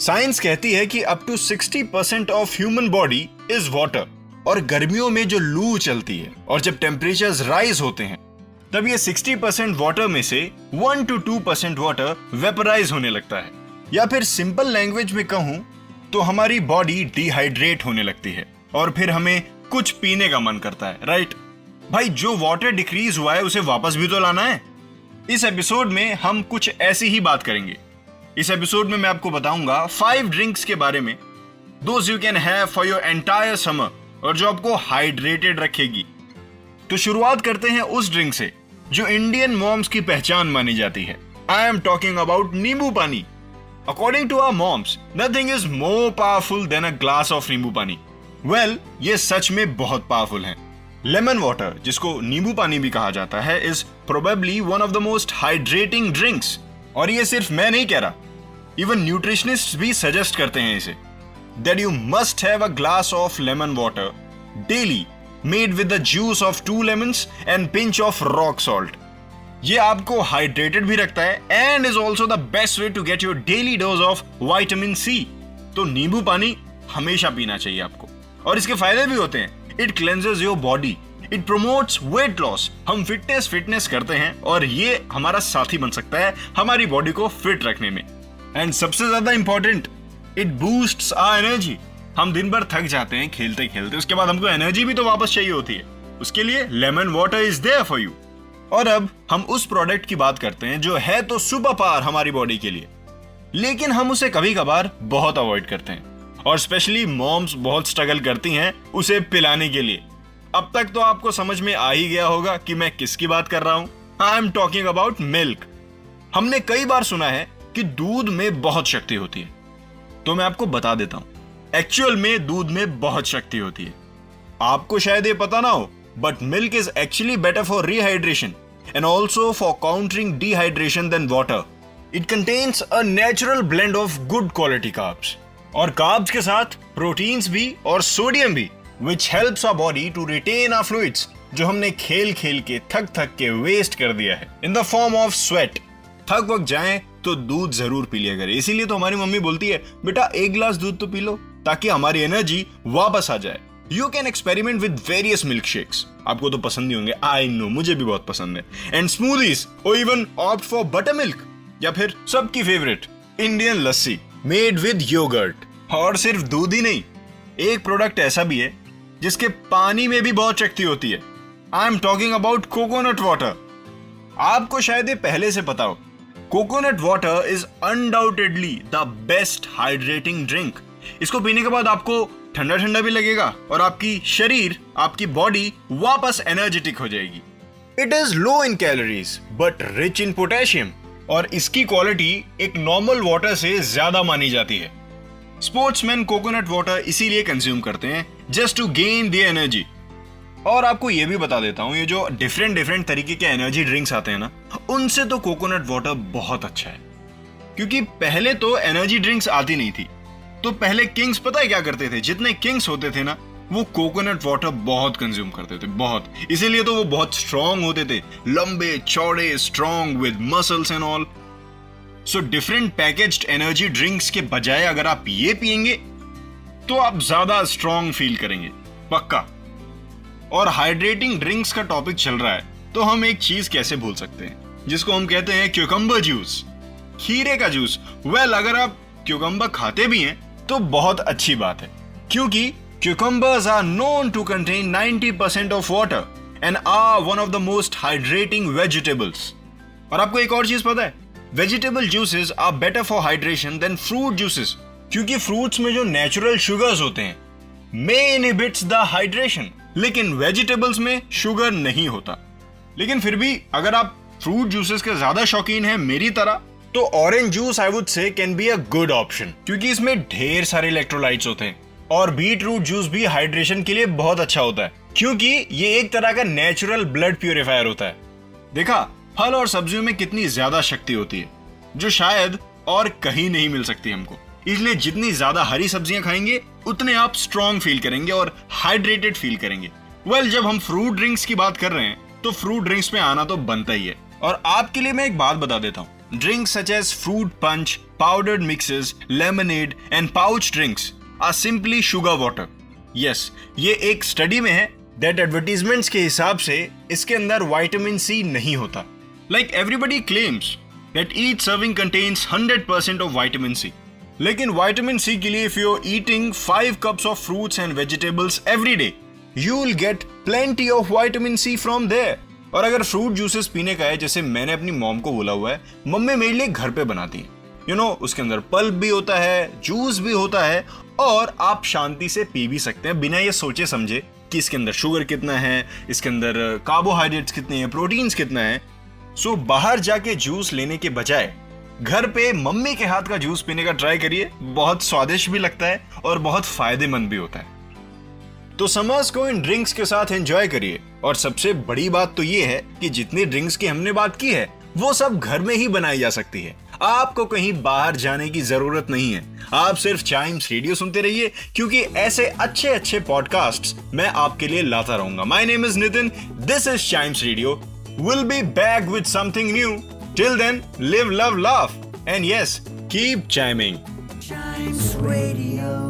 Science कहती है कि up to 60 percent of human body is water और गर्मियों में जो लू चलती है, और जब टेम्परेचर राइज होते हैं, तब ये 60 परसेंट वाटर में से 1 टू 2 परसेंट वाटर वेपराइज होने लगता है। या फिर सिंपल लैंग्वेज में कहूँ तो हमारी बॉडी डिहाइड्रेट होने लगती है, और फिर हमें कुछ पीने का मन करता है राइट भाई, जो वाटर डिक्रीज हुआ है, उसे वापस भी तो लाना है। इस एपिसोड में हम कुछ ऐसी ही बात करेंगे। इस एपिसोड में मैं आपको बताऊँगा फाइव ड्रिंक्स के बारे में। Those you can have for your entire summer और जो आपको हाइड्रेटेड रखेगी। तो शुरुआत करते हैं उस ड्रिंक से, जो इंडियन मॉम्स की पहचान मानी जाती है। I M talking about nimbu pani. According to our moms nothing is more powerful than a glass of nimbu pani. Well ये सच में बहुत पावरफुल है। लेमन वाटर जिसको नींबू पानी भी कहा जाता है is probably one of the most hydrating drinks और ये सिर्फ़ मैं नहीं कह रहा इवन न्यूट्रिशनिस्ट भी सजेस्ट करते हैं इसे that you must have a glass of lemon water daily made with the juice of two lemons and pinch of rock salt ये आपको हाइड्रेटेड भी रखता है and is also the best way to get your daily dose of vitamin C तो नींबू पानी हमेशा पीना चाहिए आपको। और इसके फ़ायदे भी होते हैं। It cleanses your body it promotes weight loss हम फिटनेस फिटनेस करते हैं और ये हमारा साथी बन सकता है हमारी बॉडी को फिट रखने में। एंड सबसे ज़्यादा important it boost a energy हम दिन भर थक जाते हैं खेलते खेलते। उसके बाद हमको एनर्जी भी तो वापस चाहिए होती है। उसके लिए lemon water is there for you और अब हम उस प्रोडक्ट की बात करते हैं जो है तो सुपर पावर हमारी बॉडी के लिए। लेकिन हम उसे कभी कभार बहुत अवॉइड करते हैं। और स्पेशली मॉम्स बहुत स्ट्रगल करती हैं उसे पिलाने के लिए। अब तक तो आपको समझ में आ ही गया होगा कि मैं किसकी बात कर रहा हूँ। I am talking about milk हमने कई बार सुना है कि दूध में बहुत शक्ति होती है। तो मैं आपको बता देता हूँ एक्चुअल में दूध में बहुत शक्ति होती है। आपको शायद ये पता ना हो but milk is actually better for rehydration and also for countering dehydration than water it contains a natural blend of good quality carbs और कार्ब्स के साथ प्रोटीन्स भी और सोडियम भी। Which helps our body to retain our fluids जो हमने खेल खेल के, थक थक के वेस्ट कर दिया है। In the form of sweat थक वक जाए तो दूध ज़रूर पी लिया करे। इसीलिए तो हमारी मम्मी बोलती है, बेटा, एक गिलास दूध तो पी लो, ताकि हमारी एनर्जी वापस आ जाए। You can experiment with various milkshakes आपको तो पसंद नहीं होंगे। आई नो मुझे भी बहुत पसंद है। एंड स्मूदीज और even opt for butter milk या फिर सबकी favourite Indian lassi made with yoghurt और सिर्फ़ दूध ही नहीं, एक प्रोडक्ट ऐसा भी है जिसके पानी में भी बहुत शक्ति होती है। I am talking about coconut water आपको शायद ये पहले से पता हो। Coconut water is undoubtedly the best hydrating drink इसको पीने के बाद आपको ठंडा ठंडा भी लगेगा और आपकी शरीर, आपकी बॉडी वापस एनर्जेटिक हो जाएगी। It is low in calories but rich in potassium और इसकी क्वालिटी एक नॉर्मल वाटर से ज़्यादा मानी जाती है। स्पोर्ट्समैन कोकोनट वाटर इसीलिए कंज्यूम करते हैं just to gain the energy और आपको ये भी बता देता हूँ, ये जो डिफरेंट डिफरेंट तरीके के एनर्जी ड्रिंक्स आते हैं ना, उनसे तो कोकोनट वाटर बहुत अच्छा है। क्योंकि पहले तो एनर्जी ड्रिंक्स आती नहीं थी। तो पहले किंग्स पता है क्या करते थे? जितने किंग्स होते थे ना, वो कोकोनट वाटर बहुत कंज्यूम करते थे, बहुत। इसीलिए तो वो बहुत स्ट्रांग होते थे। लंबे, चौड़े strong with muscles and all so different packaged energy drinks के बजाय अगर आप ये पियेंगे तो आप ज़्यादा स्ट्रांग फील करेंगे, पक्का। और हाइड्रेटिंग ड्रिंक्स का टॉपिक चल रहा है तो हम एक चीज़ कैसे भूल सकते हैं? जिसको हम कहते हैं क्यूकम्बर जूस खीरे का जूस वेल अगर आप क्यूकम्बर खाते भी हैं तो बहुत अच्छी बात है। क्योंकि cucumbers are known to contain 90% of water and are one of the most hydrating vegetables और आपको एक और चीज़ पता है? Vegetable juices are better for hydration than fruit juices क्योंकि फ्रूट्स में जो नेचुरल शुगर्स होते हैं मे इनहिबिट्स द हाइड्रेशन लेकिन वेजिटेबल्स में शुगर नहीं होता। लेकिन फिर भी अगर आप फ्रूट जूसेस के ज़्यादा शौकीन हैं मेरी तरह तो orange juice I would say can be a good option क्योंकि इसमें ढेर सारे इलेक्ट्रोलाइट्स होते हैं, और बीट रूट जूस भी हाइड्रेशन के लिए बहुत अच्छा होता है, क्योंकि ये एक तरह का नेचुरल ब्लड प्यूरिफायर होता है। देखा फल और सब्जियों में कितनी ज़्यादा शक्ति होती है जो शायद और कहीं नहीं मिल सकती हमको। इसलिए जितनी ज़्यादा हरी सब्ज़ियाँ खाएँगे उतने आप स्ट्रॉन्ग फील करेंगे और हाइड्रेटेड फील करेंगे। वेल well, जब हम फ्रूट ड्रिंक्स की बात कर रहे हैं तो फ्रूट ड्रिंक्स में आना तो बनता ही है। और आपके लिए मैं एक बात बता देता हूँ। Drinks such as fruit punch, powdered mixes, lemonade and pouch drinks are simply sugar water. Yes, ये एक स्टडी में है। दैट एडवर्टीजमेंट्स के हिसाब से इसके अंदर विटामिन सी नहीं होता। Like everybody claims that each serving contains 100% of vitamin C लेकिन विटामिन सी के लिए you are eating 5 cups of fruits and vegetables every day you will get plenty of vitamin C from there और अगर fruit juices पीने का है जैसे मैंने अपनी मॉम को बोला हुआ है मम्मी मेरे लिए घर पे बनाती है यू नो उसके अंदर पल्प भी होता है जूस भी होता है और आप शांति से पी भी सकते हैं बिना ये सोचे समझे कि इसके अंदर शुगर कितना है इसके अंदर कार्बोहाइड्रेट्स कितने हैं प्रोटीन्स कितना है सो बाहर जाके जूस लेने के बजाय घर पे मम्मी के हाथ का जूस पीने का ट्राई करिए। बहुत स्वादिष्ट भी लगता है और बहुत फ़ायदेमंद भी होता है। तो समर्स को इन ड्रिंक्स के साथ एंजॉय करिए। और सबसे बड़ी बात तो ये है कि जितनी ड्रिंक्स की हमने बात की है, वो सब घर में ही बनाई जा सकती है। आपको कहीं बाहर जाने की ज़रूरत नहीं है। आप सिर्फ़ चाइम्स रेडियो सुनते रहिए, क्योंकि ऐसे अच्छे अच्छे पॉडकास्ट मैं आपके लिए लाता रहूँगा। My name is Nitin this is Chimes radio. We'll be back with something new. Till then, live, love, laugh. And yes, keep chiming. Chimes Radio.